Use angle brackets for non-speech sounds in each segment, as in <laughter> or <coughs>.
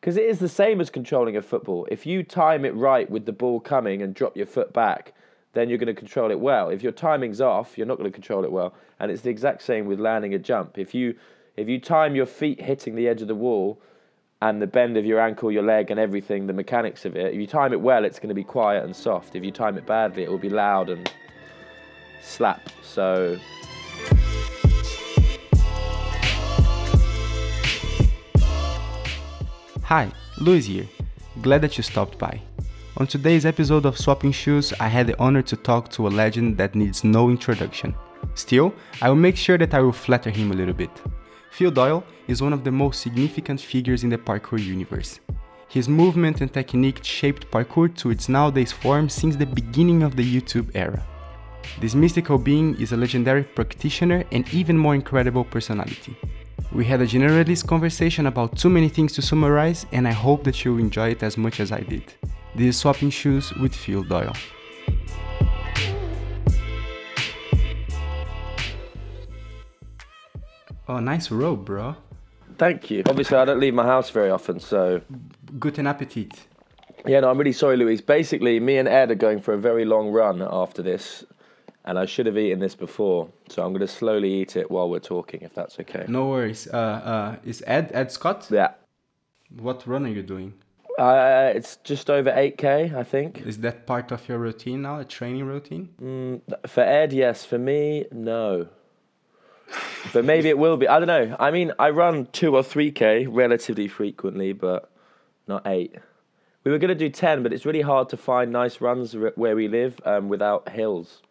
because it is the same as controlling a football. If you time it right with the ball coming and drop your foot back, then you're going to control it well. If your timing's off, you're not going to control it well. And it's the exact same with landing a jump. If you if you time your feet hitting the edge of the wall and the bend of your ankle, your leg, and everything, the mechanics of it, if you time it well, it's going to be quiet and soft. If you time it badly, it will be loud and slap. So Hi, Luis here. Glad that you stopped by. On today's episode of Swapping Shoes, I had the honor to talk to a legend that needs no introduction. Still, I will make sure that I will flatter him a little bit. Phil Doyle is one of the most significant figures in the parkour universe. His movement and technique shaped parkour to its nowadays form since the beginning of the YouTube era. This mystical being is a legendary practitioner and even more incredible personality. We had a generalist conversation about too many things to summarize, and I hope that you'll enjoy it as much as I did. This is Swapping Shoes with Phil Doyle. Oh, nice robe, bro. thank you. Obviously, I don't leave my house very often, so Guten Appetit. Yeah, no, I'm really sorry, Louise. Basically, me and Ed are going for a very long run after this, and I should have eaten this before, so I'm going to slowly eat it while we're talking, if that's okay. No worries. Uh, uh, is Ed Ed Scott? Yeah. What run are you doing? Uh, it's just over 8k, I think. Is that part of your routine now, a training routine? Mm, for Ed, yes. For me, no. But maybe it will be. I don't know. I mean, I run two or 3k relatively frequently, but not eight. We were going to do 10, but it's really hard to find nice runs where we live um, without hills.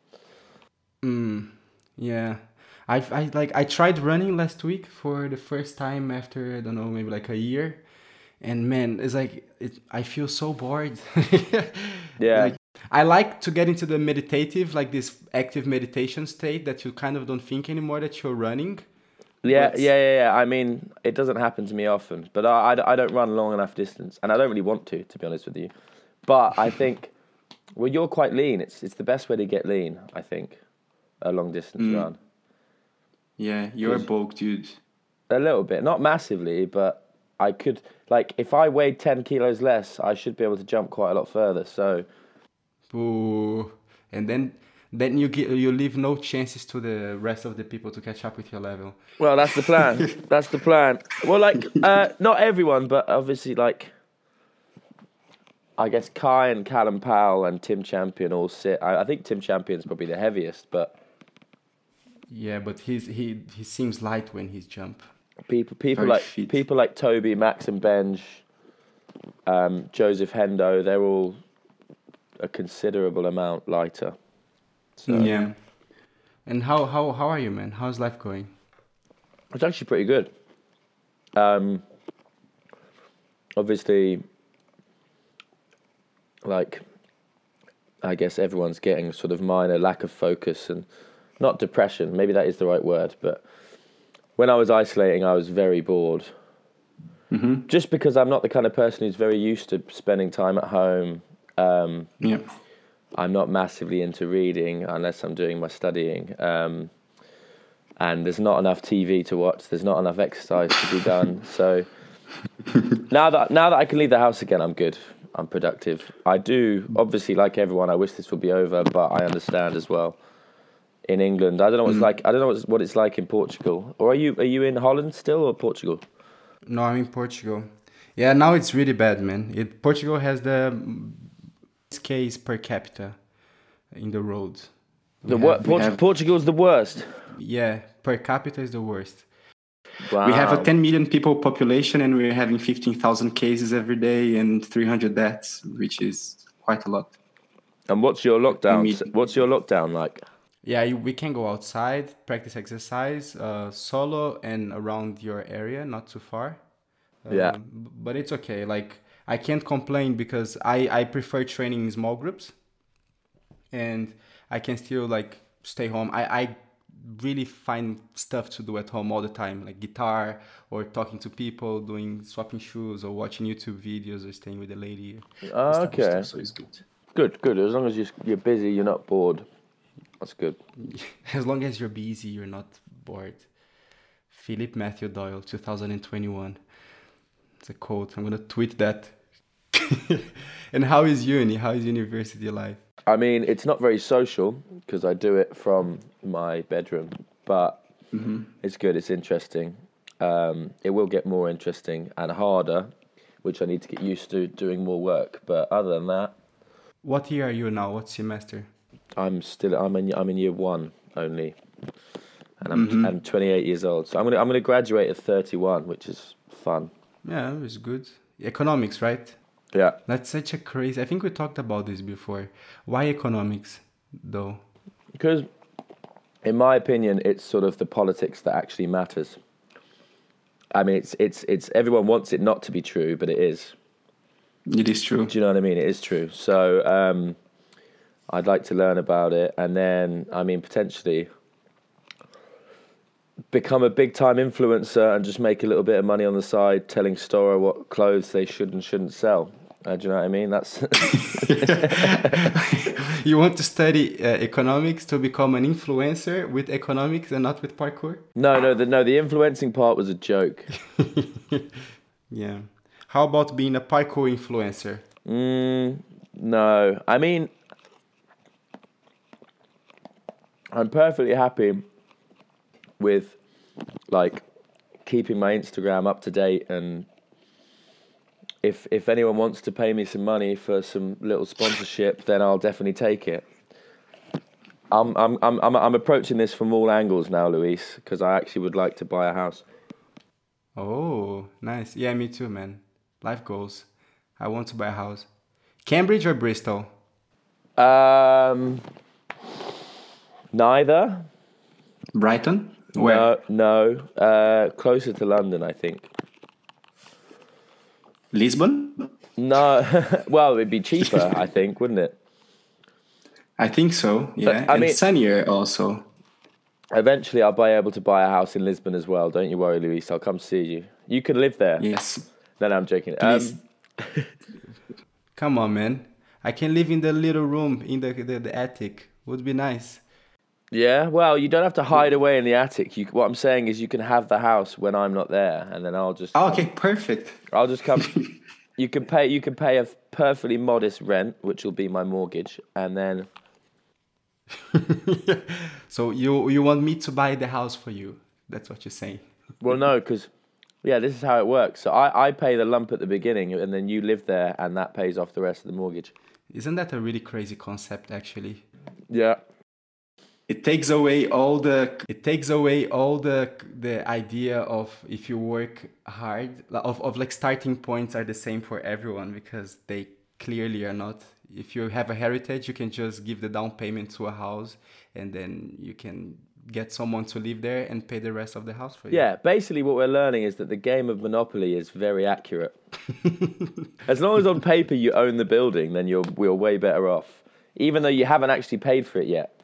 Mm, yeah. I I like I tried running last week for the first time after I don't know maybe like a year, and man, it's like it. I feel so bored. <laughs> Yeah. Like, I like to get into the meditative, like this active meditation state that you kind of don't think anymore that you're running. Yeah, But- yeah, yeah, yeah. I mean, it doesn't happen to me often, but I, I, I don't run long enough distance, and I don't really want to, to be honest with you. But I think, well, you're quite lean. It's it's the best way to get lean. I think, a long distance Mm. run. Yeah, you're a bulk dude. A little bit, not massively, but I could like if I weighed ten kilos less, I should be able to jump quite a lot further. So Ooh. And then then you get you leave no chances to the rest of the people to catch up with your level. Well, that's the plan. <laughs> that's the plan. Well, like, uh, not everyone, but obviously, like, I guess Kai and Callum Powell and Tim Champion all sit. I, I think Tim Champion's probably the heaviest, but Yeah, but he's he he seems light when he's jump. people people Very like fit. people like Toby, Max, and Benj, um, Joseph Hendo, they're all a considerable amount lighter. So Yeah. And how how how are you, man? How's life going? It's actually pretty good. Um, obviously, like, I guess everyone's getting sort of minor lack of focus and not depression. Maybe that is the right word. But when I was isolating, I was very bored. Mm-hmm. Just because I'm not the kind of person who's very used to spending time at home. Um, Yeah. I'm not massively into reading unless I'm doing my studying. Um, and there's not enough TV to watch. There's not enough exercise to be done. <laughs> so now that now that I can leave the house again, I'm good. I'm productive. I do obviously like everyone. I wish this would be over, but I understand as well. In England, I don't know what it's mm. like. I don't know what it's, what it's like in Portugal. Or are you are you in Holland still or Portugal? No, I'm in Portugal. Yeah, now it's really bad, man. It Portugal has the case per capita in the road. The wor- Port- have- Portugal's the worst. Yeah, per capita is the worst. Wow. We have a 10 million people population and we're having 15,000 cases every day and 300 deaths, which is quite a lot. And what's your lockdown? What's your lockdown like? Yeah, you, we can go outside, practice exercise, uh, solo and around your area, not too far. Yeah. Um, b- but it's okay. Like I can't complain because I I prefer training in small groups, and I can still like stay home. I I really find stuff to do at home all the time, like guitar or talking to people, doing swapping shoes or watching YouTube videos or staying with a lady. Oh, okay. stuff, so it's good. Good, good. As long as you're busy, you're not bored. That's good. <laughs> As long as you're busy, you're not bored. Philip Matthew Doyle, 2021. It's a quote. I'm gonna tweet that. <laughs> and how is uni? How is university life? I mean, it's not very social because I do it from my bedroom, but Mm-hmm. it's good. It's interesting. Um, it will get more interesting and harder, which I need to get used to doing more work. But other than that, What year are you now? What semester? I'm still I'm in I'm in year one only, and I'm Mhm. I'm 28 years old. So I'm gonna I'm gonna graduate at 31, which is fun. Yeah, it's good. Economics, right? Yeah. That's such a crazy. I think we talked about this before. Why economics, though? Because, in my opinion, it's sort of the politics that actually matters. I mean, it's it's it's everyone wants it not to be true, but it is. It is true. Do you know what I mean? It is true. So, um, I'd like to learn about it, and then, I mean, potentially become a big time influencer and just make a little bit of money on the side, telling Storror what clothes they should and shouldn't sell. Uh, do you know what I mean? That's <laughs> <laughs> You want to study uh, economics to become an influencer with economics and not with parkour? no, no, the no. The influencing part was a joke. <laughs> Yeah. How about being a parkour influencer? Mm, no, I mean, I'm perfectly happy with like keeping my Instagram up to date and if if anyone wants to pay me some money for some little sponsorship, then I'll definitely take it. I'm I'm I'm I'm, I'm approaching this from all angles now, Luis, because I actually would like to buy a house. Oh, nice. Yeah, me too, man. Life goals. I want to buy a house. Cambridge or Bristol? Um, neither. Brighton? Where? No, no. Uh, closer to London, I think. Lisbon? No, <laughs> well, it'd be cheaper, <laughs> I think, wouldn't it? I think so. Yeah. I and mean- sunnier also. Eventually, I'll be able to buy a house in Lisbon as well. Don't you worry, Luis. I'll come see you. You can live there. Yes. No, no, I'm joking. Please. Um, <laughs> Come on, man. I can live in the little room in the, the, the attic. Would be nice. Yeah, well, you don't have to hide away in the attic. You, what I'm saying is, you can have the house when I'm not there, and then I'll just, Oh, okay, perfect. I'll just come. <laughs> you can pay, you can pay a perfectly modest rent, which will be my mortgage, and then <laughs> So you you want me to buy the house for you? That's what you're saying. Well, no, because yeah, this is how it works. So I, I pay the lump at the beginning, and then you live there, and that pays off the rest of the mortgage. Isn't that a really crazy concept actually? Yeah, It takes away all the It takes away all the the idea of if you work hard of, of like starting points are the same for everyone because they clearly are not. If you have a heritage, you can just give the down payment to a house and then you can get someone to live there and pay the rest of the house for you. yeah. Basically, what we're learning is that the game of Monopoly is very accurate. <laughs> as long as on paper you own the building, then you're we're way better off, even though you haven't actually paid for it yet.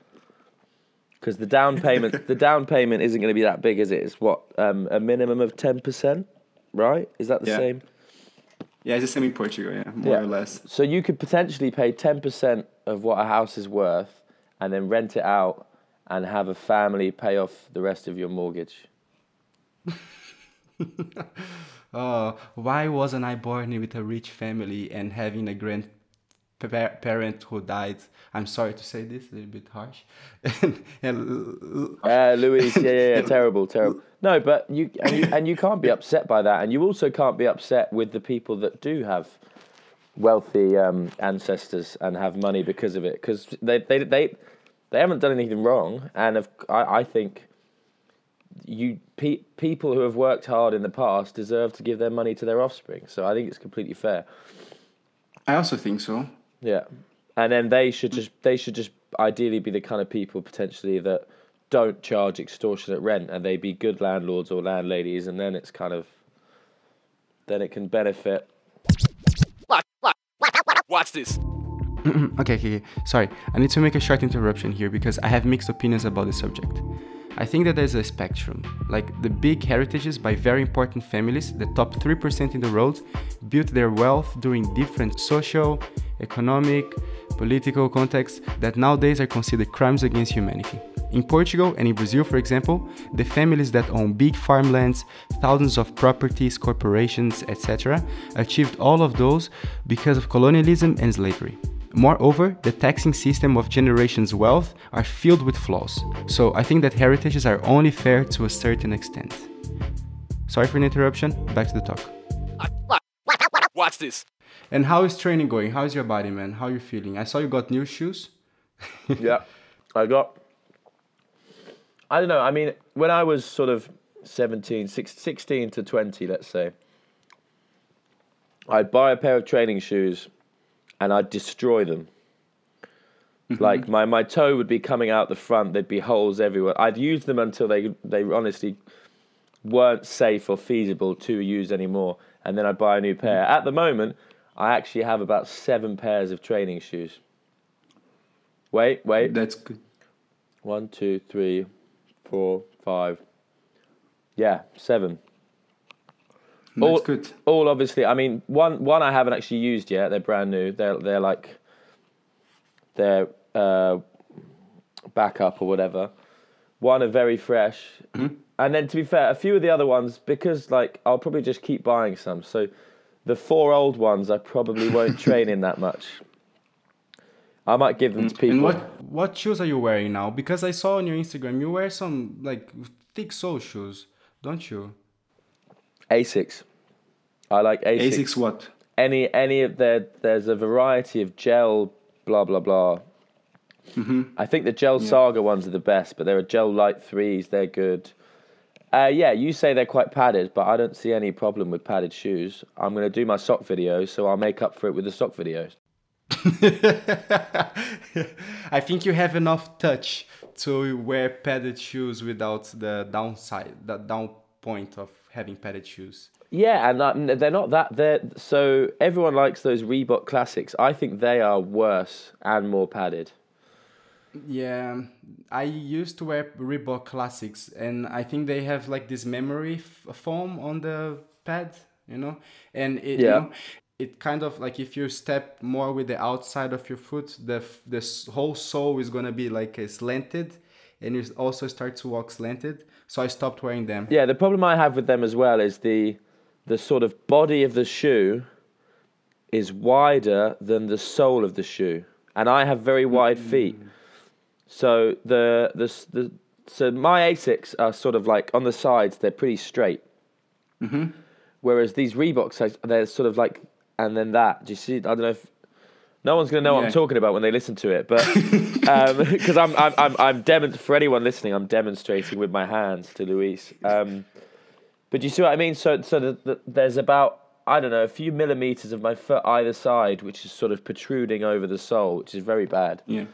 Because the down payment, <laughs> the down payment isn't going to be that big, is it? It's what um, a minimum of ten percent, right? Is that the Yeah. same? Yeah, it's the same in Portugal, yeah, more Yeah. or less. So you could potentially pay ten percent of what a house is worth, and then rent it out, and have a family pay off the rest of your mortgage. <laughs> Oh, why wasn't I born with a rich family and having a grandparent who died? I'm sorry to say this, a little bit harsh. <laughs> and, and Uh, Louise, yeah, yeah, yeah, <laughs> terrible, terrible. No, but you and, you and you can't be upset by that, and you also can't be upset with the people that do have wealthy um, ancestors and have money because of it, because they, they they they haven't done anything wrong, and I I think you pe- people who have worked hard in the past deserve to give their money to their offspring. So I think it's completely fair. I also think so. Yeah, and then they should just they should just ideally be the kind of people potentially that don't charge extortionate rent, and they be good landlords or landladies, and then it's kind of then it can benefit. Watch this. <clears throat> okay, okay, okay. Sorry, I need to make a short interruption here because I have mixed opinions about the subject. I think that there's a spectrum. Like the big heritages by very important families, the top 3% in the world, built their wealth during different social, economic, political contexts that nowadays are considered crimes against humanity. In Portugal and in Brazil, for example, the families that own big farmlands, thousands of properties, corporations, etc., achieved all of those because of colonialism and slavery. Moreover, the taxing system of generations' wealth are filled with flaws. So I think that heritages are only fair to a certain extent. Sorry for the interruption. Back to the talk. Watch this. And how is training going? How is your body, man? How are you feeling? I saw you got new shoes. <laughs> yeah, I got. I don't know. I mean, when I was sort of 17, 16 to 20, let's say, I'd buy a pair of training shoes and I'd destroy them. Mm-hmm. Like my, my toe would be coming out the front, there'd be holes everywhere. I'd use them until they they honestly weren't safe or feasible to use anymore, and then I'd buy a new pair. Mm-hmm. At the moment, I actually have about seven pairs of training shoes. Wait, wait. That's good. One, two, three, four, five. Yeah, seven. That's all, good. All obviously. I mean, one one I haven't actually used yet. They're brand new. They're they're like they're uh, backup or whatever. One are very fresh, mm-hmm. and then to be fair, a few of the other ones because like I'll probably just keep buying some. So the four old ones I probably won't train in that much. I might give them to people. And what what shoes are you wearing now? Because I saw on your Instagram you wear some like thick sole shoes, don't you? Asics. I like Asics. Asics what? Any any of their there's a variety of gel blah blah blah. Mm-hmm. I think the gel yeah. saga ones are the best, but there are gel Lyte threes. They're good. Uh, yeah, you say they're quite padded, but I don't see any problem with padded shoes. I'm going to do my sock videos, so I'll make up for it with the sock videos. <laughs> I think you have enough touch to wear padded shoes without the downside, the down point of having padded shoes. Yeah, and um, they're not that. They're so everyone likes those Reebok classics. I think they are worse and more padded. Yeah, um, I used to wear Reebok classics, and I think they have like this memory f- foam on the pad, you know, and it, yeah. You know, it kind of like if you step more with the outside of your foot, the this whole sole is gonna be like slanted, and you also start to walk slanted. So I stopped wearing them. Yeah, the problem I have with them as well is the the sort of body of the shoe is wider than the sole of the shoe, and I have very wide mm. feet. So the the the so my Asics are sort of like on the sides; they're pretty straight. Mm-hmm. Whereas these Reeboks, they're sort of like, and then that. Do you see? I don't know if no one's going to know yeah. what I'm talking about when they listen to it, but because um, <laughs> I'm I'm I'm, I'm for anyone listening, I'm demonstrating with my hands to Luis. Um, but do you see what I mean? So so the, the, there's about I don't know a few millimeters of my foot either side, which is sort of protruding over the sole, which is very bad. Yeah,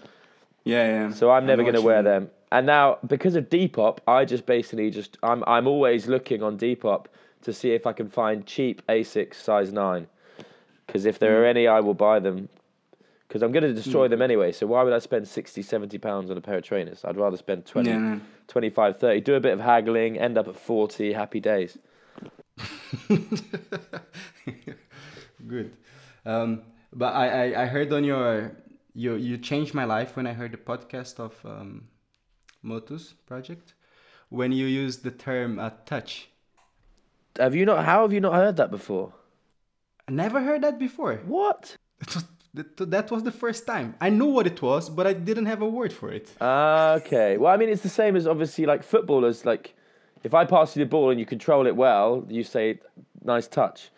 yeah, yeah. So I'm never going to wear them. And now because of Depop, I just basically just I'm I'm always looking on Depop to see if I can find cheap Asics size nine. Because if there mm. are any, I will buy them because I'm going to destroy mm. them anyway. So why would I spend 60, 70 pounds on a pair of trainers? I'd rather spend 20, yeah, 25, 30, do a bit of haggling, end up at 40, happy days. <laughs> Good. Um, but I, I, I, heard on your, you, you changed my life when I heard the podcast of um, Motus project when you used the term uh, touch. Have you not, how have you not heard that before? I never heard that before. What? <laughs> It was that, that was the first time. I knew what it was, but I didn't have a word for it. Uh, okay. Well, I mean, it's the same as obviously like footballers. Like, if I pass you the ball and you control it well, you say, nice touch.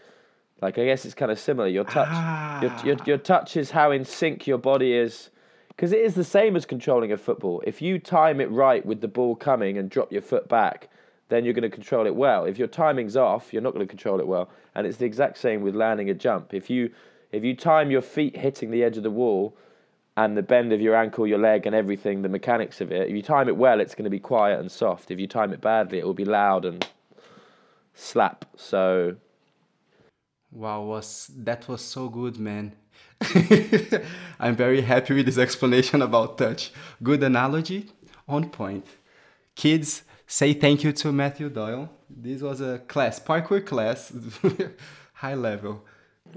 Like, I guess it's kind of similar. Your touch, ah. your, your, your touch is how in sync your body is. Because it is the same as controlling a football. If you time it right with the ball coming and drop your foot back, then you're going to control it well. If your timing's off, you're not going to control it well. And it's the exact same with landing a jump. If you if you time your feet hitting the edge of the wall and the bend of your ankle, your leg, and everything, the mechanics of it, if you time it well, it's going to be quiet and soft. If you time it badly, it will be loud and slap. So. Wow, was that was so good, man. <laughs> I'm very happy with this explanation about touch. Good analogy, on point. Kids, say thank you to Matthew Doyle. This was a class, parkour class, <laughs> high level.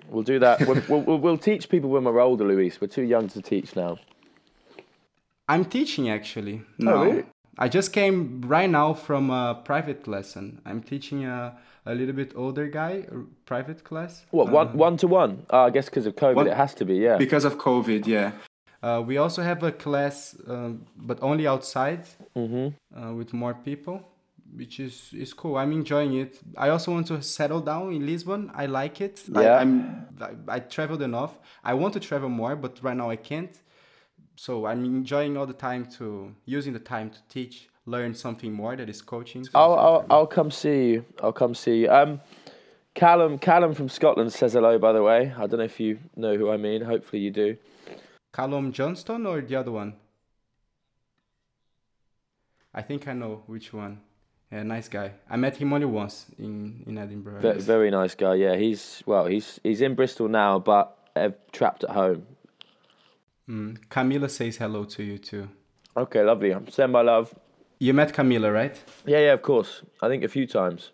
We'll do that. we'll, we'll, we'll, teach people when we're older, Luis. We're too young to teach now. I'm teaching actually. No, oh, really? I just came right now from a private lesson. I'm teaching a, a little bit older guy, a private class. What one one to one? Uh, I guess because of COVID, One- it has to be. Yeah. Because of COVID, yeah. Uh, we also have a class, um, but only outside hmm uh, with more people, which is, is cool. I'm enjoying it. I also want to settle down in Lisbon. I like it. I, Yeah. I'm, I, I traveled enough. I want to travel more, but right now I can't. So I'm enjoying all the time to using the time to teach, learn something more that is coaching. I'll, I'll I'll come see you. I'll come see you. Um, Callum Callum from Scotland says hello. By the way, I don't know if you know who I mean. Hopefully you do. Callum Johnston or the other one? I think I know which one. Yeah, nice guy. I met him only once in, in Edinburgh. I Ve- guess. very nice guy. Yeah, he's well. He's he's in Bristol now, but uh, trapped at home. Mm. Camila says hello to you too. Okay, lovely. Send my love. You met Camila, right? Yeah, yeah, of course. I think a few times.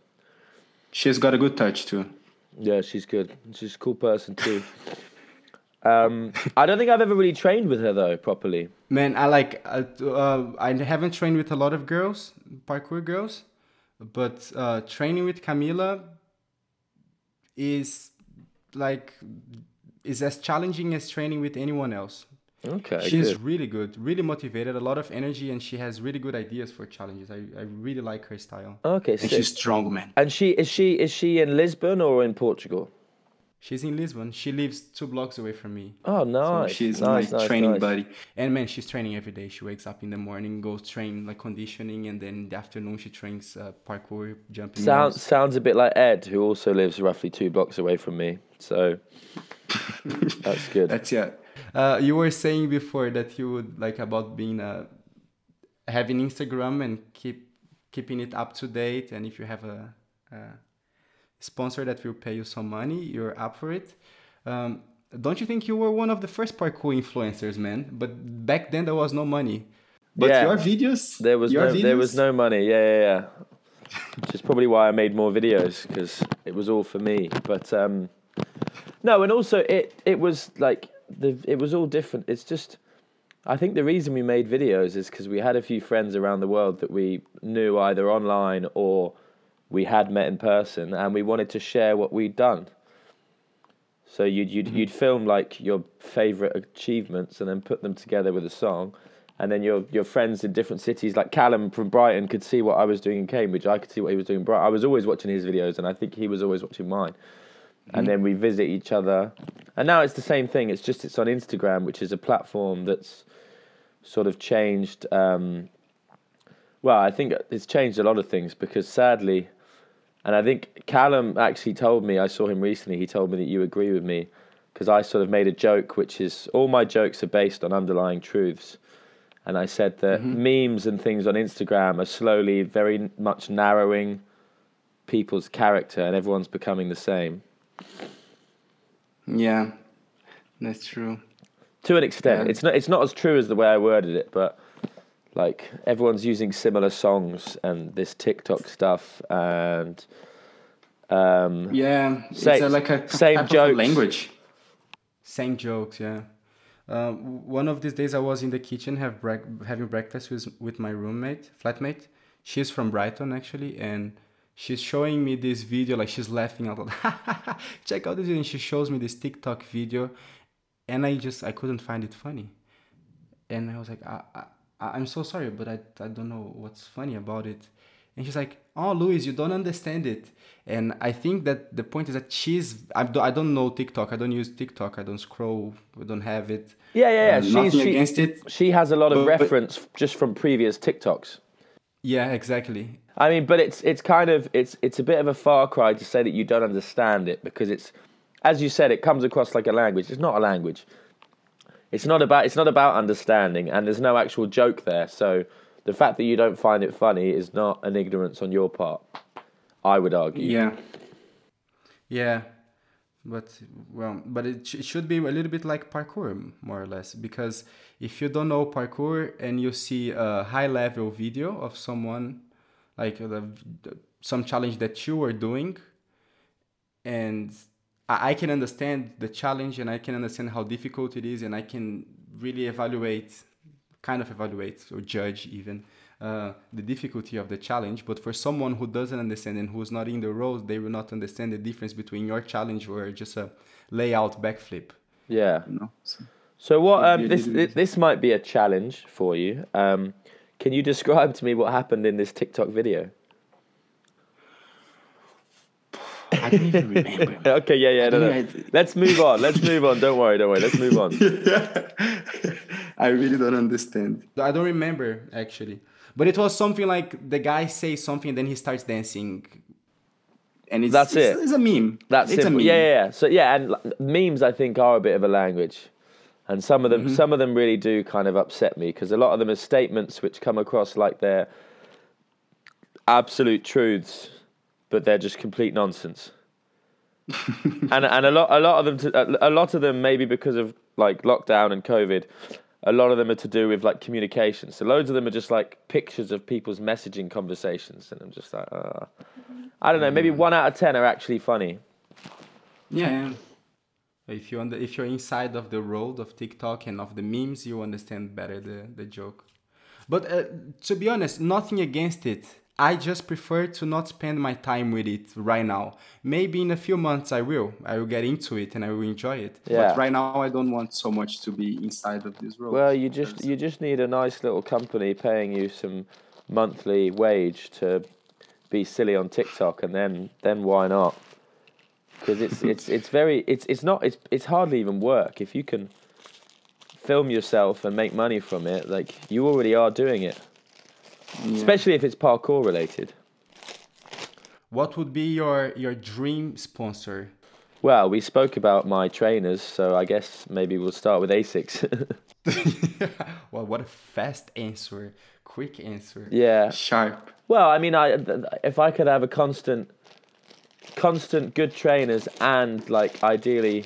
She's got a good touch too. Yeah, she's good. She's a cool person too. <laughs> um, I don't think I've ever really trained with her though properly. Man, I like. Uh, uh, I haven't trained with a lot of girls, parkour girls, but uh, training with Camila is like is as challenging as training with anyone else. Okay, She's good. really good, really motivated, a lot of energy, and she has really good ideas for challenges. I, I really like her style. Okay, And sick. she's strong, man. And she is she is she in Lisbon or in Portugal? She's in Lisbon. She lives two blocks away from me. Oh, So nice. she's nice, my nice, training nice. buddy. And man, she's training every day. She wakes up in the morning, goes train like conditioning, and then in the afternoon she trains uh, parkour, jumping. Sounds rounds. sounds a bit like Ed, who also lives roughly two blocks away from me. So <laughs> that's good. That's yeah. Uh, you were saying before that you would like about being uh, having Instagram and keep keeping it up to date, and if you have a, a sponsor that will pay you some money, you're up for it. Um, don't you think you were one of the first parkour influencers, man? But back then there was no money. But Yeah. your videos, There was no there was no money. Yeah, yeah, yeah. Which is probably why I made more videos because it was all for me. But um, no, and also it it was like the it was all different. It's just I think the reason we made videos is because we had a few friends around the world that we knew either online or we had met in person, and we wanted to share what we'd done. So you'd you'd you'd film like your favorite achievements and then put them together with a song, and then your your friends in different cities, like Callum from Brighton, could see what I was doing in Cambridge. I could see what he was doing in Brighton. I was always watching his videos, and I think he was always watching mine. And then we visit each other, and now it's the same thing. It's just it's on Instagram, which is a platform that's sort of changed. Um, well, I think it's changed a lot of things because sadly, and I think Callum actually told me, I saw him recently, he told me that you agree with me because I sort of made a joke, which is all my jokes are based on underlying truths. And I said that mm-hmm. memes and things on Instagram are slowly very much narrowing people's character and everyone's becoming the same. Yeah, that's true. To an extent. Yeah. It's not it's not as true as the way I worded it, but like everyone's using similar songs and this TikTok stuff and um Yeah, Sa- it's uh, like a same jokes. language. Same jokes, yeah. Uh, one of these days, I was in the kitchen have brec- having breakfast with with my roommate, flatmate. She's from Brighton actually, and she's showing me this video. Like she's laughing out loud. <laughs> Check out this video, and she shows me this TikTok video, and I just I couldn't find it funny, and I was like, I, I, I'm so sorry, but I I don't know what's funny about it. And she's like, "Oh, Luis, you don't understand it." And I think that the point is that she's I don't, I don't know TikTok. I don't use TikTok. I don't scroll. I don't have it. Yeah, yeah, yeah. Uh, She's, she, against it. she has a lot of But- but- reference just from previous TikToks. Yeah, exactly. I mean, but it's it's kind of it's it's a bit of a far cry to say that you don't understand it because it's, as you said, it comes across like a language. It's not a language. It's not about it's not about understanding, and there's no actual joke there. So the fact that you don't find it funny is not an ignorance on your part. I would argue. Yeah, Yeah, but well, but it, sh- it should be a little bit like parkour, more or less, because if you don't know parkour and you see a high level video of someone, like uh, the, some challenge that you are doing, and I, I can understand the challenge and I can understand how difficult it is, and I can really evaluate, kind of evaluate or judge even uh, the difficulty of the challenge. But for someone who doesn't understand and who's not in the role, they will not understand the difference between your challenge or just a layout backflip. Yeah. You know? So, So what? Um, this this this might be a challenge for you. Um, can you describe to me what happened in this TikTok video? I don't even remember. <laughs> Okay, yeah, yeah, no, no. I- Let's move on. Let's move on. Don't worry, don't worry. Let's move on. <laughs> I really don't understand. I don't remember actually, but it was something like the guy says something, then he starts dancing. And it's, That's it's, it. It's a meme. That's it's simple. a meme. Yeah, yeah, yeah. So yeah, and like, memes I think are a bit of a language, and some of them Mm-hmm. some of them really do kind of upset me because a lot of them are statements which come across like they're absolute truths, but they're just complete nonsense. and and a lot a lot of them to, a, lot of them maybe because of like lockdown and COVID. A lot of them are to do with like communication. So loads of them are just like pictures of people's messaging conversations, and I'm just like, uh, I don't know. Maybe one out of ten are actually funny. Yeah, yeah. If you under, if you're inside of the world of TikTok and of the memes, you understand better the, the joke. But uh, to be honest, nothing against it. I just prefer to not spend my time with it right now. Maybe in a few months I will. I will get into it and I will enjoy it. Yeah. But right now, I don't want so much to be inside of this role. Well, you just you just need a nice little company paying you some monthly wage to be silly on TikTok, and then then why not? Because it's <laughs> it's it's very it's it's not it's it's hardly even work if you can film yourself and make money from it. Like you already are doing it, Yeah. especially if it's parkour related. What would be your your dream sponsor? Well, we spoke about my trainers, so I guess maybe we'll start with Asics. <laughs> <laughs> well, what a fast answer, quick answer. yeah. Sharp. Well, I mean, I if I could have a constant, constant good trainers and like ideally,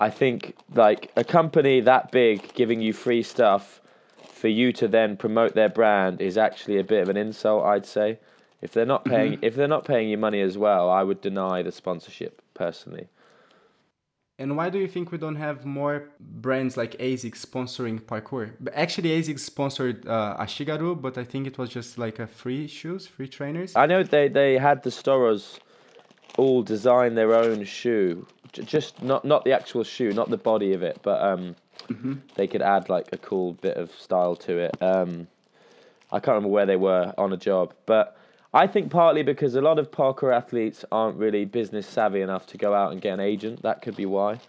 I think like a company that big giving you free stuff for you to then promote their brand is actually a bit of an insult. I'd say if they're not paying if they're not paying you money as well, I would deny the sponsorship personally. And why do you think we don't have more brands like ASICS sponsoring parkour? But Actually, ASICS sponsored uh, Ashigaru, but I think it was just like a free shoes, free trainers. I know they they had the Storrors all design their own shoe, just not not the actual shoe, not the body of it, but um, they could add like a cool bit of style to it. Um, I can't remember where they were on a job, but I think partly because a lot of parkour athletes aren't really business savvy enough to go out and get an agent. That could be why.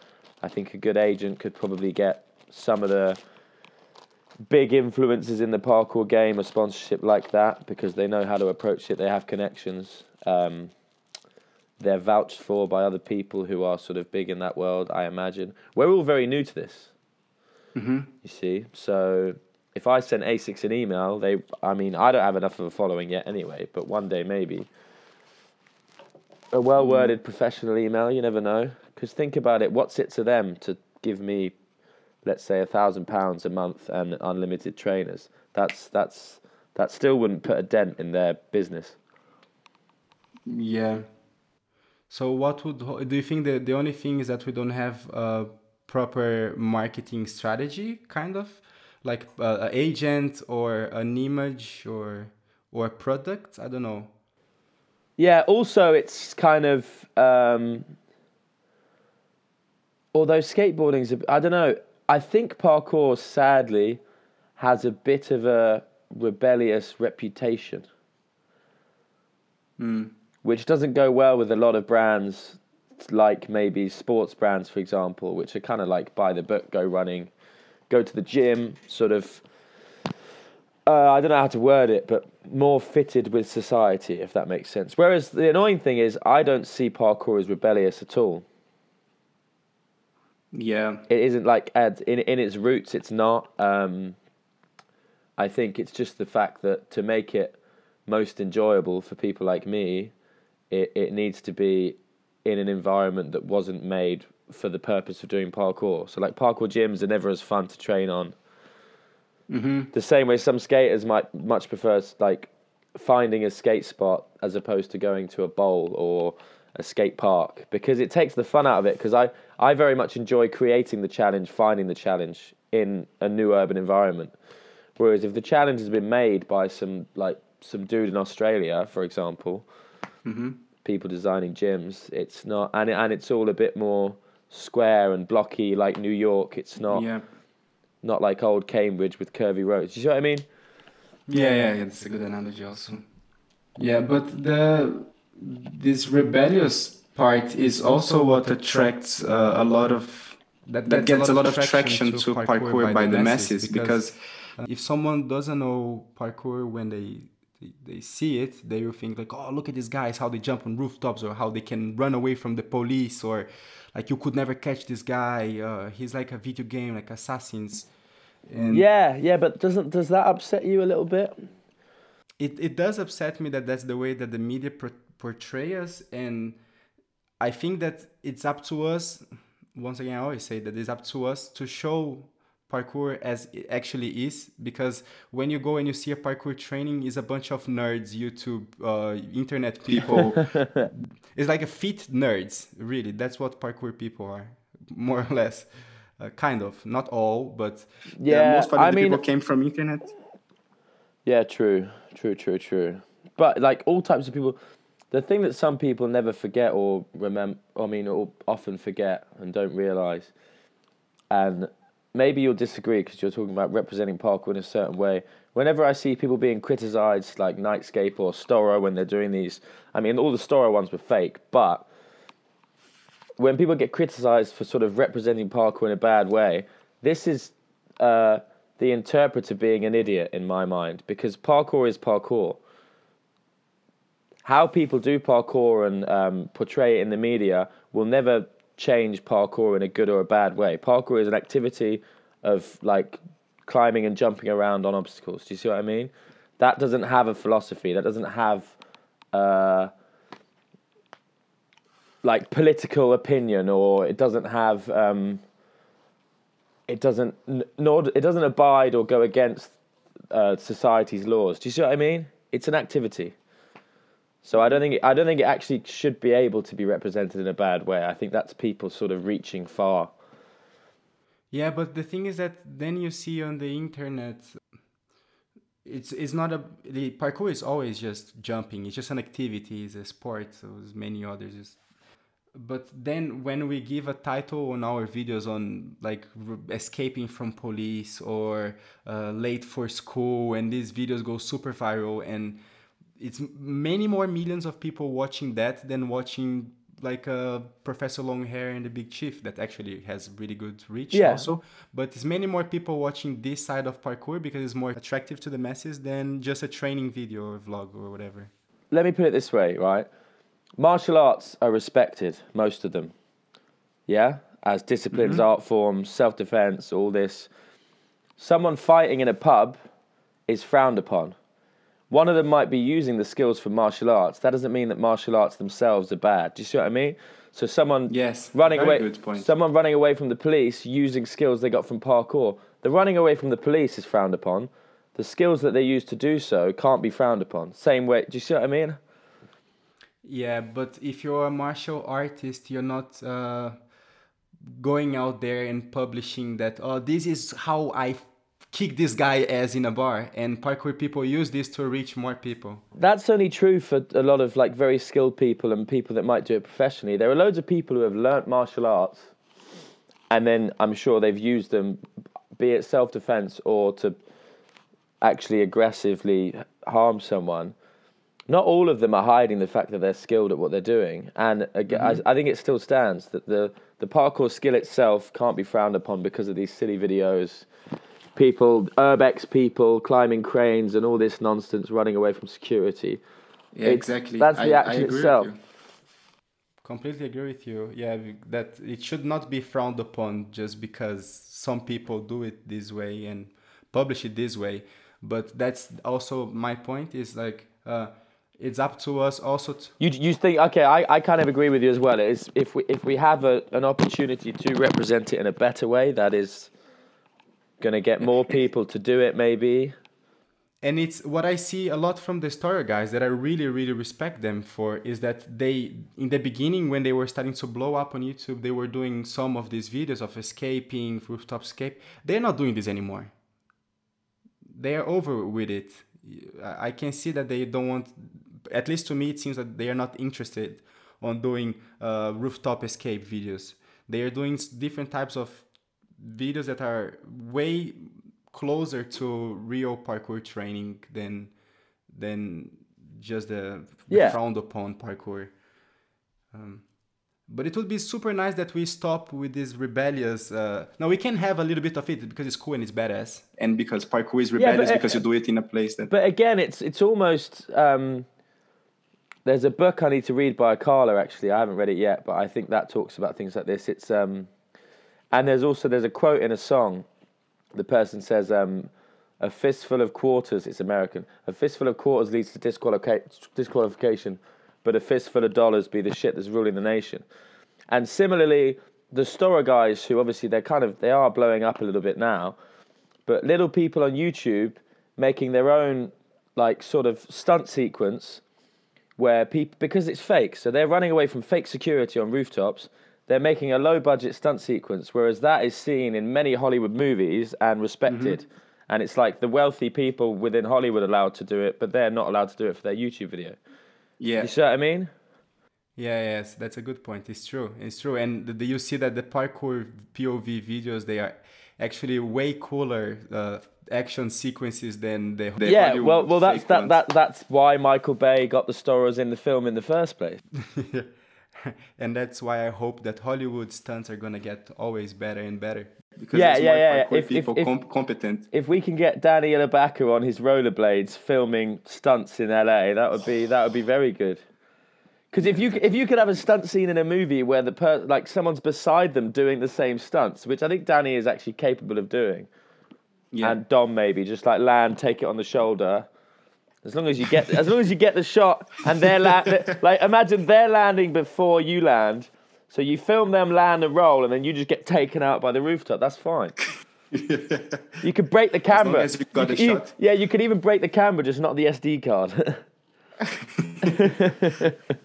I think a good agent could probably get some of the big influences in the parkour game a sponsorship like that because they know how to approach it. They have connections. Um, they're vouched for by other people who are sort of big in that world. I imagine we're all very new to this. Mm-hmm. You see, so if I sent Asics an email, they, I mean, I don't have enough of a following yet anyway, but one day maybe. A well worded mm. professional email, you never know. Because think about it, what's it to them to give me, let's say, a thousand pounds a month and unlimited trainers? That's that's that still wouldn't put a dent in their business. Yeah. So, what would do you think the the only thing is that we don't have a proper marketing strategy, kind of like uh, an agent or an image or or a product? I don't know. Yeah. Also, it's kind of um, although skateboarding's a, I don't know. I think parkour sadly has a bit of a rebellious reputation, which doesn't go well with a lot of brands, like maybe sports brands, for example, which are kind of like buy the book, go running, go to the gym, sort of. Uh, I don't know how to word it, but more fitted with society, if that makes sense. Whereas the annoying thing is, I don't see parkour as rebellious at all. Yeah. It isn't like ad- in in its roots. It's not. Um, I think it's just the fact that to make it most enjoyable for people like me, it it needs to be in an environment that wasn't made for the purpose of doing parkour. So like parkour gyms are never as fun to train on. Mm-hmm. The same way some skaters might much prefer like finding a skate spot as opposed to going to a bowl or a skate park because it takes the fun out of it because I, I very much enjoy creating the challenge finding the challenge in a new urban environment Whereas if the challenge has been made by some like some dude in Australia, for example, mm-hmm. People designing gyms, it's not, and it, and it's all a bit more square and blocky like New York. It's not Yeah. not like old Cambridge with curvy roads. You see what I mean? Yeah, yeah, yeah, that's a good analogy also. Yeah, but the this rebellious part is also what attracts uh, a lot of that, that gets a lot of traction to parkour by the masses because uh, if someone doesn't know parkour when they they see it, they will think like, oh, look at these guys, how they jump on rooftops or how they can run away from the police or like you could never catch this guy. Uh, he's like a video game, like Assassins. And Yeah, yeah, but doesn't does that upset you a little bit? it, it does upset me that that's the way that the media por- portray us and i think that it's up to us once again i always say that it's up to us to show parkour as it actually is because when you go and you see a parkour training is a bunch of nerds youtube uh, internet <laughs> people. It's like a fit nerds really. That's what parkour people are more or less. Uh, kind of. Not all but Yeah, most part of I the mean, people came from internet. Yeah, true, true, true, true. But like all types of people, the thing that some people never forget or remember, I mean, or often forget and don't realize, and maybe you'll disagree because you're talking about representing parkour in a certain way. Whenever I see people being criticized, like Nightscape or Storror, when they're doing these, I mean, all the Storror ones were fake, but when people get criticized for sort of representing parkour in a bad way, this is uh, the interpreter being an idiot in my mind because parkour is parkour. How people do parkour and um, portray it in the media will never change parkour in a good or a bad way. Parkour is an activity of like climbing and jumping around on obstacles. Do you see what I mean? That doesn't have a philosophy. That doesn't have. Uh, like political opinion or it doesn't have um, it doesn't nor it doesn't abide or go against uh, society's laws do you see what i mean it's an activity so i don't think it, i don't think it actually should be able to be represented in a bad way i think that's people sort of reaching far Yeah, but the thing is that then you see on the internet, it's it's not a the parkour is always just jumping. It's just an activity. It's a sport. So as many others. But then when we give a title on our videos on like escaping from police or uh, late for school, and these videos go super viral, and it's many more millions of people watching that than watching like uh, Professor Longhair and the Big Chief that actually has really good reach Yeah. also. But it's many more people watching this side of parkour because it's more attractive to the masses than just a training video or vlog or whatever. let me put it this way right martial arts are respected most of them yeah as disciplines art forms self-defense all this someone fighting in a pub is frowned upon one of them might be using the skills from martial arts. That doesn't mean that martial arts themselves are bad. Do you see what i mean? So someone Yes, running away someone running away from the police using skills they got from parkour. The running away from the police is frowned upon. The skills that they use to do so can't be frowned upon. Same way do you see what i mean? Yeah, but if you're a martial artist, you're not uh, going out there and publishing that, oh, this is how I kick this guy ass in a bar. And parkour people use this to reach more people. That's only true for a lot of like very skilled people and people that might do it professionally. There are loads of people who have learnt martial arts, and then I'm sure they've used them, be it self defense or to actually aggressively harm someone. Not all of them are hiding the fact that they're skilled at what they're doing, and again, mm-hmm. I, I think it still stands that the the parkour skill itself can't be frowned upon because of these silly videos people, urbex people climbing cranes and all this nonsense, running away from security. Yeah, It's- exactly. that's the I action agree itself. Completely agree with you. Yeah, that it should not be frowned upon just because some people do it this way and publish it this way. But that's also my point is like uh, it's up to us also to You you think okay? I, I kind of agree with you as well. It's if we if we have a, an opportunity to represent it in a better way, that is going to get <laughs> more people to do it. Maybe and it's what I see a lot from the Storror guys that I really really respect them for is that they in the beginning when they were starting to blow up on YouTube they were doing some of these videos of escaping rooftop escape they're not doing this anymore they are over with it. I I can see that they don't want. At least to me, it seems that they are not interested on doing uh, rooftop escape videos. They are doing different types of videos that are way closer to real parkour training than than just the, the Yeah. frowned upon parkour. Um, but it would be super nice that we stop with this rebellious. Uh, no, we can have a little bit of it because it's cool and it's badass. And because parkour is but, rebellious uh, because you do it in a place that. But again, it's it's almost. Um, there's a book I need to read by Carla. Actually, I haven't read it yet, but I think that talks about things like this. It's um, and there's also there's a quote in a song. The person says, um, "A fistful of quarters." It's American. A fistful of quarters leads to disqualica- disqualification, but a fistful of dollars be the shit that's ruling the nation. And similarly, the Storror guys, who obviously they're kind of they are blowing up a little bit now, but little people on YouTube making their own like sort of stunt sequence where people because it's fake, so they're running away from fake security on rooftops. They're making a low budget stunt sequence, whereas that is seen in many Hollywood movies and respected. And it's like the wealthy people within Hollywood are allowed to do it, but they're not allowed to do it for their YouTube video. yeah. You see what I mean? Yeah, yes, that's a good point. It's true. It's true. And the, you see that the parkour POV videos they are actually way cooler uh, action sequences than the, the yeah, Hollywood well, well, that's that, that that's why Michael Bay got the Storrors in the film in the first place. <laughs> <laughs> and that's why I hope that Hollywood stunts are gonna get always better and better. Because Yeah, there's yeah, yeah, if- if- people if- com- competent. If we can get Danny Ilabaka on his rollerblades filming stunts in LA, that would be that would be very good. Because if you if you could have a stunt scene in a movie where the per, like someone's beside them doing the same stunts, which I think Danny is actually capable of doing, Yeah. and Dom maybe just like land, take it on the shoulder. As long as you get as long as you get the shot and they're la- like imagine they're landing before you land, so you film them land and roll, and then you just get taken out by the rooftop. That's fine. <laughs> You could break the camera. as you got could the e- shot. Yeah, you could even break the camera, just not the SD card. <laughs>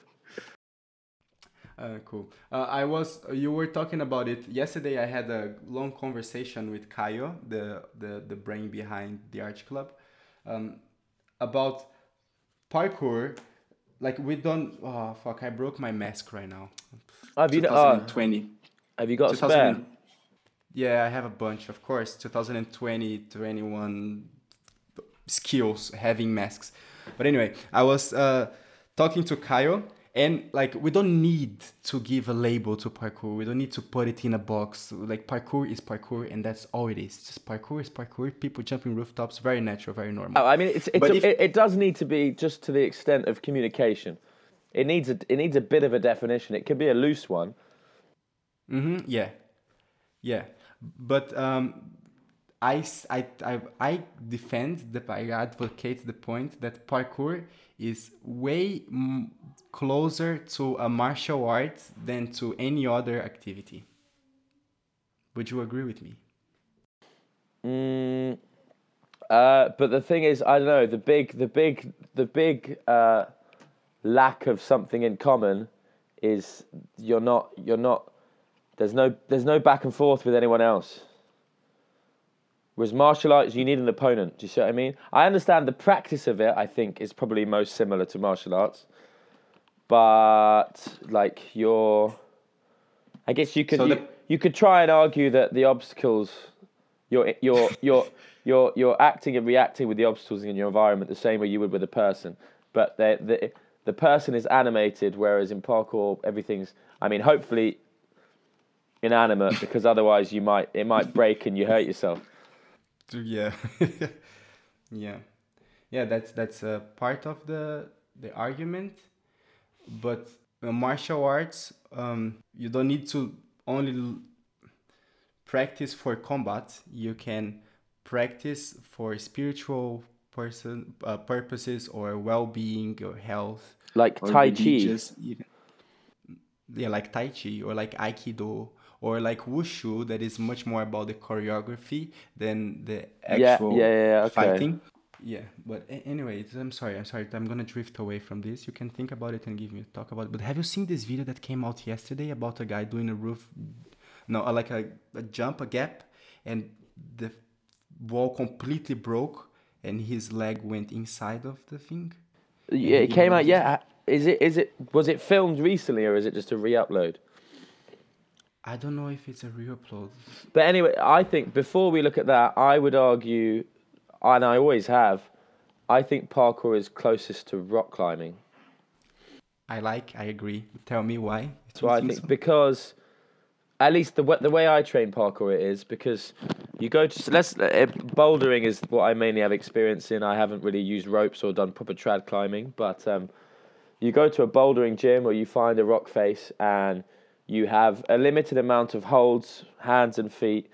Uh, cool. Uh, I was. You were talking about it yesterday. I had a long conversation with Kayo, the the the brain behind the Arch Club, um, about parkour. Like we don't. Oh fuck! I broke my mask right now. have you? Uh, 2020. have you got a 2000 spare? Yeah, I have a bunch, of course. 2020, 21 skills having masks. But anyway, I was uh, talking to Kyle, and like, we don't need to give a label to parkour. We don't need to put it in a box. Like, parkour is parkour, and that's all it is. Just parkour is parkour. People jumping rooftops, very natural, very normal. Oh, I mean, it's, it's a, if- it, it does need to be just to the extent of communication. It needs a it needs a bit of a definition. It can be a loose one. Mm-hmm. Yeah, yeah. But um, I, I, I, I defend the I advocate the point that parkour is way closer to a martial art than to any other activity. Would you agree with me? Mm, uh, but the thing is, I don't know. The big, the big, the big uh, lack of something in common is you're not, you're not. There's no, there's no back and forth with anyone else. Whereas martial arts, you need an opponent. Do you see what I mean? I understand the practice of it. I think is probably most similar to martial arts, but like you're, I guess you could So you, the- you could try and argue that the obstacles you're you're you're you're you're acting and reacting with the obstacles in your environment the same way you would with a person, but the the the person is animated, whereas in parkour everything's. I mean, hopefully inanimate because otherwise you might it might break and you hurt yourself. Yeah, <laughs> yeah, yeah. That's that's a part of the the argument, but uh, martial arts, um, you don't need to only l- practice for combat. You can practice for spiritual person uh, purposes or well-being or health. Like or Tai Chi. Yeah, like Tai Chi or like Aikido or like Wushu, that is much more about the choreography than the actual yeah, yeah, yeah, okay. fighting. Yeah, but a- anyway, I'm sorry, I'm sorry. I'm gonna drift away from this. You can think about it and give me a talk about it. But have you seen this video that came out yesterday about a guy doing a roof, no, like a, a jump, a gap, and the wall completely broke, and his leg went inside of the thing. Yeah, it came out. Yeah, is it? Is it? Was it filmed recently, or is it just a re-upload? I don't know if it's a re-upload. But anyway, I think before we look at that, I would argue, and I always have, I think parkour is closest to rock climbing. I like. I agree. Tell me why. So I think because, at least the way, the way I train parkour it is because you go to let's uh, bouldering is what I mainly have experience in. I haven't really used ropes or done proper trad climbing, but um, you go to a bouldering gym or you find a rock face and you have a limited amount of holds, hands and feet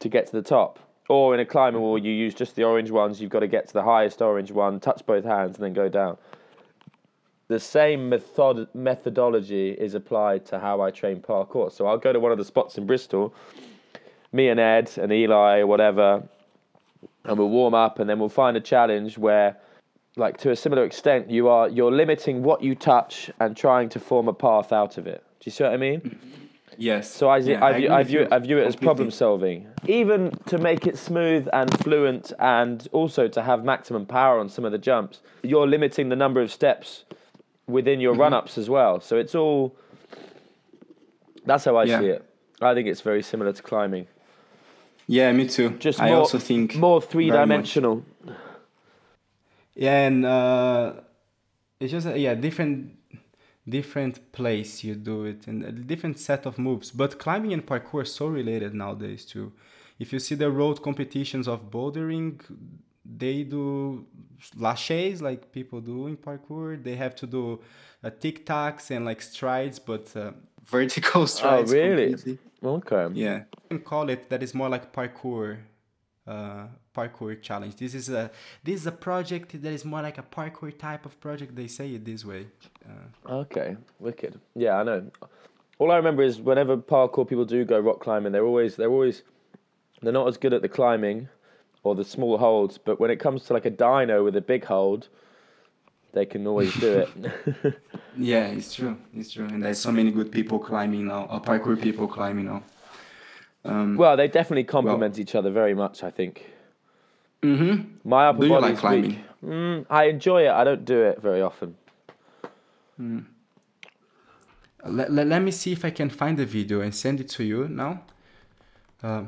to get to the top. Or in a climbing wall, you use just the orange ones. You've got to get to the highest orange one, touch both hands, and then go down. The same method methodology is applied to how I train parkour. So I'll go to one of the spots in Bristol, me and Ed and Eli whatever, and we'll warm up, and then we'll find a challenge where, like to a similar extent, you are you're limiting what you touch and trying to form a path out of it. Do you see what I mean? Yes. So I, Yeah, I, view, I, view it, I view it as problem solving. Even to make it smooth and fluent and also to have maximum power on some of the jumps, you're limiting the number of steps within Mm-hmm. your run ups as well. So it's all. That's how I Yeah. see it. I think it's very similar to climbing. Yeah, me too. Just I more, also think more three dimensional. Yeah, and uh, it's just yeah different different place you do it and a different set of moves. But climbing and parkour are so related nowadays too. If you see the road competitions of bouldering, they do laches like people do in parkour. They have to do uh, tic tacs and like strides, but uh, <laughs> vertical strides. Oh, really? completely. Okay. Yeah. you can call it that is more like parkour uh parkour challenge this is a this is a project that is more like a parkour type of project they say it this way uh, Okay, wicked. Yeah, I know. All I remember is whenever parkour people do go rock climbing, they're always they're always they're not as good at the climbing or the small holds, but when it comes to like a dino with a big hold, they can always do it. <laughs> <laughs> Yeah, it's true. It's true. And there's so many good people climbing now, or parkour people climbing now. Um, well, they definitely complement each other very much. I think mhm. my upper Do you like climbing? weak. Mm, I enjoy it. I don't do it very often. let, let, let me see if i can find the video and send it to you now uh,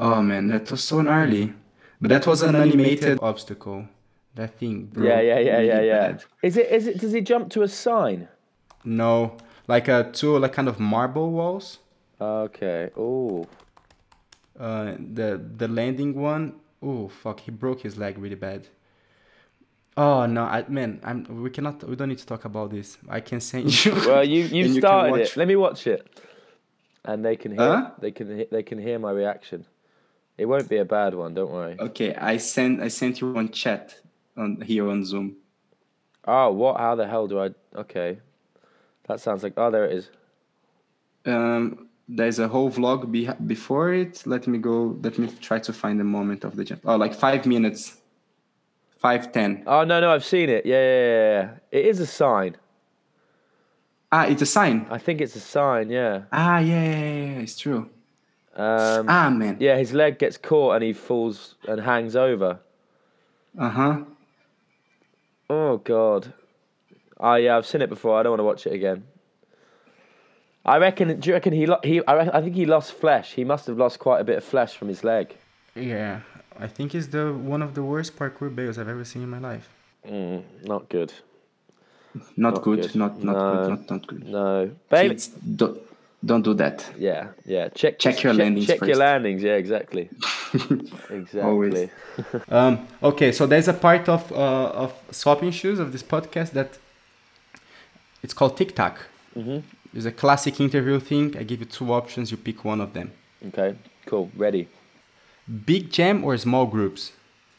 Oh man, that was so gnarly. But that was an animated. obstacle that thing bro. yeah, yeah, yeah, yeah, yeah. bad. Is it? Is it? Does he jump to a sign? no like a two like kind of marble walls Okay. Oh. uh, the the landing one oh fuck he broke his leg really bad oh no I, man i'm we cannot we don't need to talk about this i can send <laughs> you Well, you <laughs> you And you started it. Let me watch it, and they can hear Huh? they can they can hear my reaction. It won't be a bad one. Don't worry. Okay, I sent I sent you on chat on here on Zoom. Oh, what? How the hell do I? Okay, that sounds like. Oh, there it is. Um, there's a whole vlog be- before it. Let me go. Let me try to find the moment of the jump. Oh, like five minutes. Five ten. Oh no, no, I've seen it. Yeah, yeah, yeah, yeah. It is a sign. Ah, it's a sign. I think it's a sign. Yeah. Ah, yeah, yeah, yeah, yeah, it's true. Um, Ah, man. yeah, his leg gets caught and he falls and hangs over. Uh huh. Oh god. Oh yeah, I've seen it before. I don't want to watch it again. I reckon. Do you reckon he? Lo- he. I, reckon, I think he lost flesh. He must have lost quite a bit of flesh from his leg. Yeah, I think it's the one of the worst parkour bails I've ever seen in my life. Mm, not good. Not, Not good. good. Not not No. good. Not not good. No, baby. Kids, don't don't do that. Yeah, yeah. Check Check your check, landings Check your landings. Yeah, exactly. <laughs> exactly. Always. <laughs> Um, okay, so there's a part of uh, of swapping shoes of this podcast that it's called TikTok. Mhm. It's a classic interview thing. I give you two options. You pick one of them. Okay. Cool. Ready. Big jam or small groups.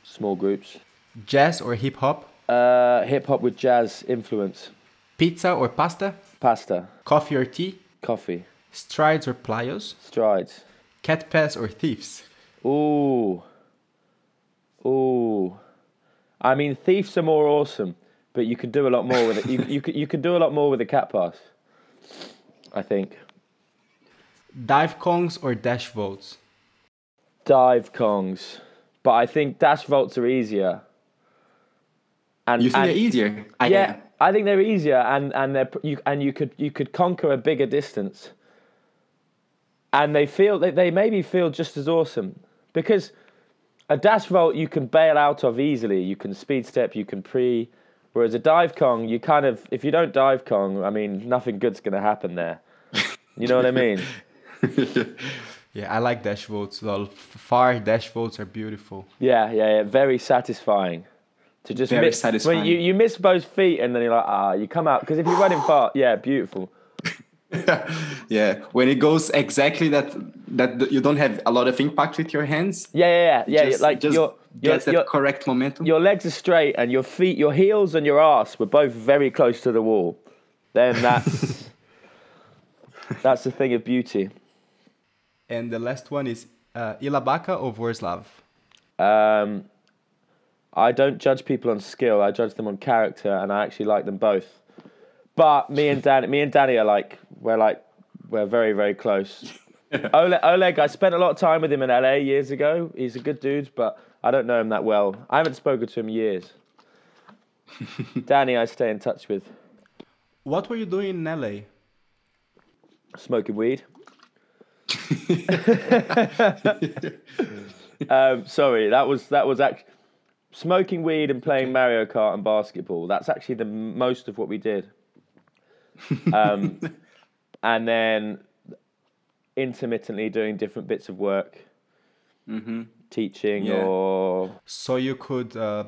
Small groups. Jazz or hip hop. Uh, hip hop with jazz influence. Pizza or pasta. Pasta. Coffee or tea. Coffee. Strides or plyos. Strides. Cat pass or thieves. Ooh. Ooh. I mean, thieves are more awesome, but you could do a lot more with it. You you could you could do a lot more with a cat pass. I think. Dive kongs or dash vaults. Dive Kongs. but I think dash vaults are easier. And You think and- they're easier? I yeah, I think they're easier, and and they're you and you could you could conquer a bigger distance. And they feel they, they maybe feel just as awesome because a dash vault you can bail out of easily. You can speed step, you can pre. Whereas a dive kong, you kind of if you don't dive kong, I mean nothing good's gonna happen there. You know what I mean? <laughs> Yeah, I like dash vaults. Well, f- far dash vaults are beautiful. Yeah, yeah, yeah. Very satisfying. To just Very miss, satisfying. When you, you miss both feet and then you're like, ah, you come out because if you're running far, yeah, beautiful. <laughs> yeah. When it goes exactly that that you don't have a lot of impact with your hands. Yeah, yeah, yeah. yeah just, like just your your, gets that correct momentum. your legs are straight and your feet, your heels and your ass were both very close to the wall. Then that's <laughs> that's the thing of beauty. And the last one is uh, Ilabaka or Vorslav? Um, I don't judge people on skill. I judge them on character, and I actually like them both. But me and Danny, me and Danny are like we're like we're very very close. <laughs> Oleg, Oleg, I spent a lot of time with him in LA years ago. He's a good dude, but I don't know him that well. I haven't spoken to him in years. <laughs> Danny, I stay in touch with. What were you doing in LA? Smoking weed. <laughs> um, sorry, that was that was actually smoking weed and playing Mario Kart and basketball. That's actually the most of what we did. Um, <laughs> and then intermittently doing different bits of work, teaching Yeah. or So you could uh,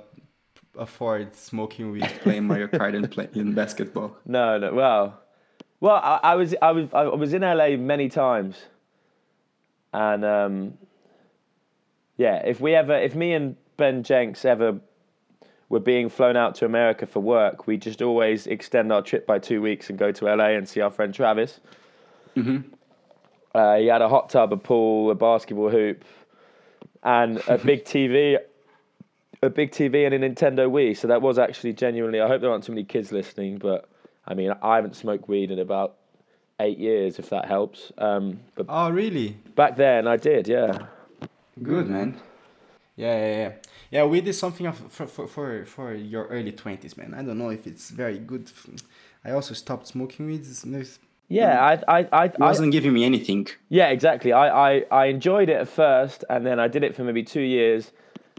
afford smoking weed. <laughs> playing Mario Kart and playing basketball. no, no. Well, well, I, I was I was I was in LA many times, and um, yeah, if we ever, if me and Ben Jenks ever were being flown out to America for work, we just always extend our trip by two weeks and go to LA and see our friend Travis. Uh, he had a hot tub, a pool, a basketball hoop, and a <laughs> big TV, a big TV and a Nintendo Wii. So that was actually genuinely. I hope there aren't too many kids listening, but I mean, I haven't smoked weed in about eight years, if that helps. Um, but oh, really? back then, I did. Yeah. Good man. Yeah, yeah, yeah. Yeah, weed is something of, for, for, for, for your early 20s, man. I don't know if it's very good. i also stopped smoking weed. It's- there's- Yeah, I, I, I, It wasn't giving me anything. Yeah, exactly. I, I, I enjoyed it at first, and then I did it for maybe two years,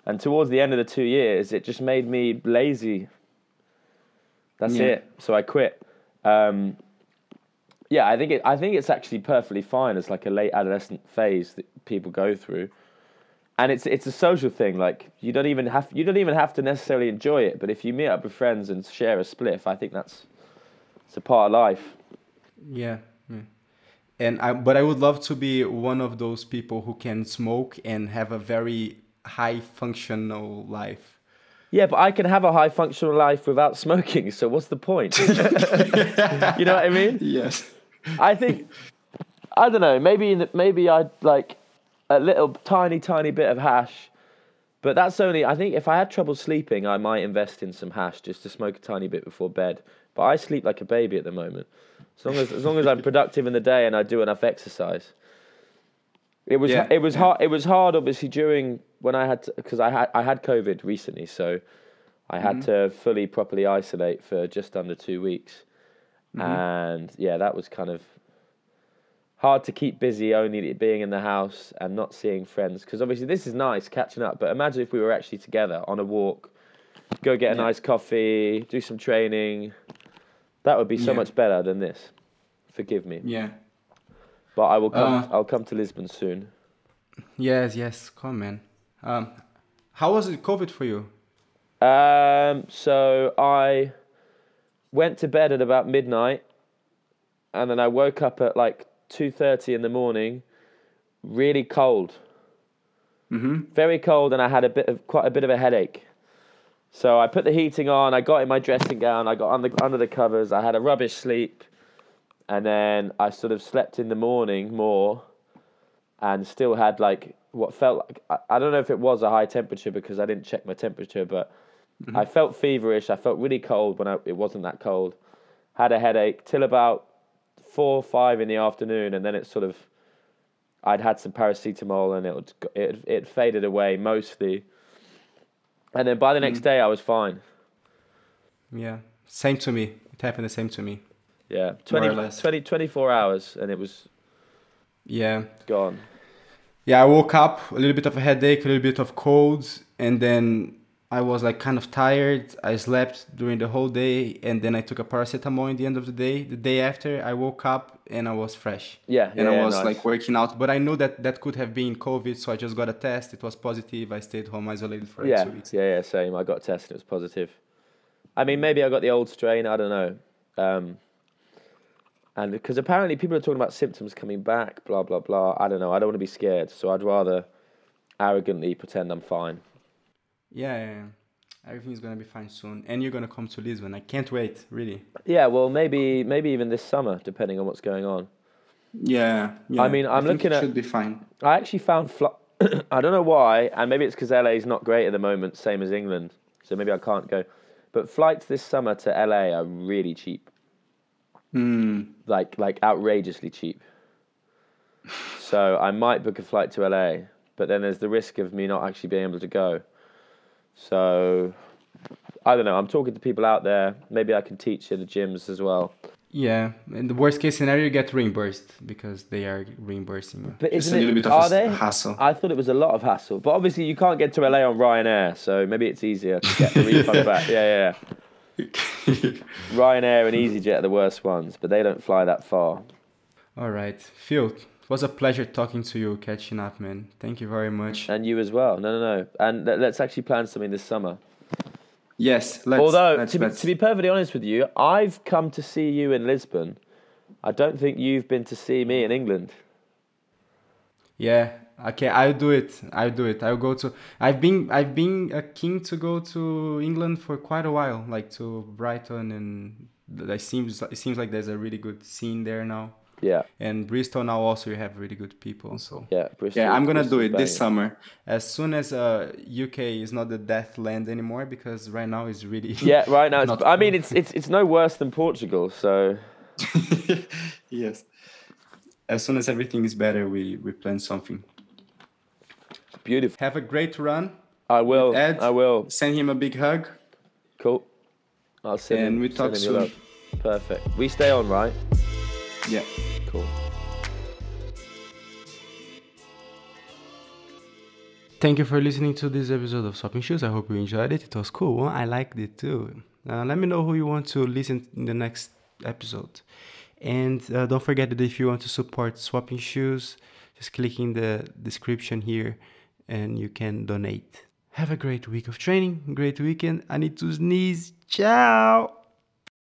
and towards the end of the two years, it just made me lazy. That's Yeah. it. So I quit. Um, yeah, I think it. I think it's actually perfectly fine as like a late adolescent phase that people go through, and it's it's a social thing. Like you don't even have you don't even have to necessarily enjoy it, but if you meet up with friends and share a spliff, I think that's it's a part of life. Yeah, yeah. And I, but I would love to be one of those people who can smoke and have a very high functional life. Yeah, but I can have a high functional life without smoking. So what's the point? <laughs> you know what I mean? <laughs> Yes. I think I don't know. Maybe maybe I'd like a little tiny tiny bit of hash, but that's only. I think if I had trouble sleeping, I might invest in some hash just to smoke a tiny bit before bed. But I sleep like a baby at the moment. As long as as long as I'm productive in the day and I do enough exercise. It was Yeah, it was hard. It was hard, obviously, during when I had because I had I had COVID recently, so I had Mm-hmm. to fully properly isolate for just under two weeks, Mm-hmm. and yeah, that was kind of hard to keep busy only being in the house and not seeing friends because obviously this is nice catching up but imagine if we were actually together on a walk go get a Yeah. nice coffee do some training that would be so Yeah. much better than this forgive me Yeah. but i will come Uh. i'll come to lisbon soon Yes, yes, come man. Um, how was it COVID for you? Um, so I went to bed at about midnight, and then I woke up at like two thirty in the morning, really cold, Mm-hmm. very cold, and I had a bit of quite a bit of a headache. So I put the heating on. I got in my dressing gown. I got under under the covers. I had a rubbish sleep, and then I sort of slept in the morning more, and still had like what felt like I, I don't know if it was a high temperature because I didn't check my temperature, but I felt feverish. I felt really cold when I, it wasn't that cold. Had a headache till about four or five in the afternoon, and then it sort of I'd had some paracetamol and it would, it it faded away mostly. And then by the next hmm. day, I was fine. Yeah, same to me. It happened the same to me. Yeah, More 20, or less. 20 24 hours and it was Yeah, gone. yeah. I woke up a little bit of a headache, a little bit of colds, and then I was like kind of tired. I slept during the whole day, and then I took a paracetamol in the end of the day. The day after, I woke up and I was fresh. Yeah, and yeah, I was nice. like working out. But I knew that that could have been COVID, so I just got a test. It was positive. I stayed home isolated for yeah, two weeks. yeah, yeah, same. I got tested, it was positive. I mean, maybe I got the old strain, I don't know. Um, and because apparently people are talking about symptoms coming back, blah, blah, blah. I don't know. I don't want to be scared. So I'd rather arrogantly pretend I'm fine. Yeah, yeah, yeah. Everything's gonna be fine soon, and you're gonna come to Lisbon. I can't wait, really. Yeah, well, maybe maybe even this summer, depending on what's going on. Yeah, I mean, I'm think looking it at- should be fine. I actually found fl- <coughs> I don't know why, and maybe it's because LA is not great at the moment, same as England. So maybe I can't go. But flights this summer to LA are really cheap, Mm. like like outrageously cheap. So I might book a flight to LA, but then there's the risk of me not actually being able to go. So I don't know. I'm talking to people out there. Maybe I can teach in the gyms as well. Yeah, in the worst case scenario, you get reimbursed because they are reimbursing you. But It's isn't a little it? bit of are a they? hassle. I thought it was a lot of hassle, but obviously you can't get to LA on Ryanair, so maybe it's easier to get the refund <laughs> back. Yeah, yeah, yeah. <laughs> Ryanair and EasyJet are the worst ones, but they don't fly that far. All right, Phil, it was a pleasure talking to you, catching up, man. Thank you very much. And you as well. No, no, no. And let- let's actually plan something this summer. Yes, let's. Although, let's, to, be, let's- to be perfectly honest with you, I've come to see you in Lisbon. I don't think you've been to see me in England. Yeah, okay, I'll do it. I'll do it. I'll go to. I've been I've been a king to go to England for quite a while, like to Brighton, and that seems it seems like there's a really good scene there now. Yeah, And Bristol now also you have really good people. So yeah. Bristol, yeah, I'm gonna do it this summer. as soon as uh, UK is not the death land anymore, because right now it's really <laughs> Yeah, right now. <laughs> It's, I mean, it's it's it's no worse than Portugal. So <laughs> yes. as soon as everything is better, we we plan something. beautiful. Have a great run. I will. Ed, I will. Send him a big hug. Cool. I'll send And him. we talk soon. Perfect. We stay on, right? Yeah. Cool. Thank you for listening to this episode of Swapping Shoes. I hope you enjoyed it. It was cool. I liked it too. Uh, let me know who you want to listen in the next episode. And uh, don't forget that if you want to support Swapping Shoes, just click in the description here and you can donate. Have a great week of training, great weekend. I need to sneeze. Ciao.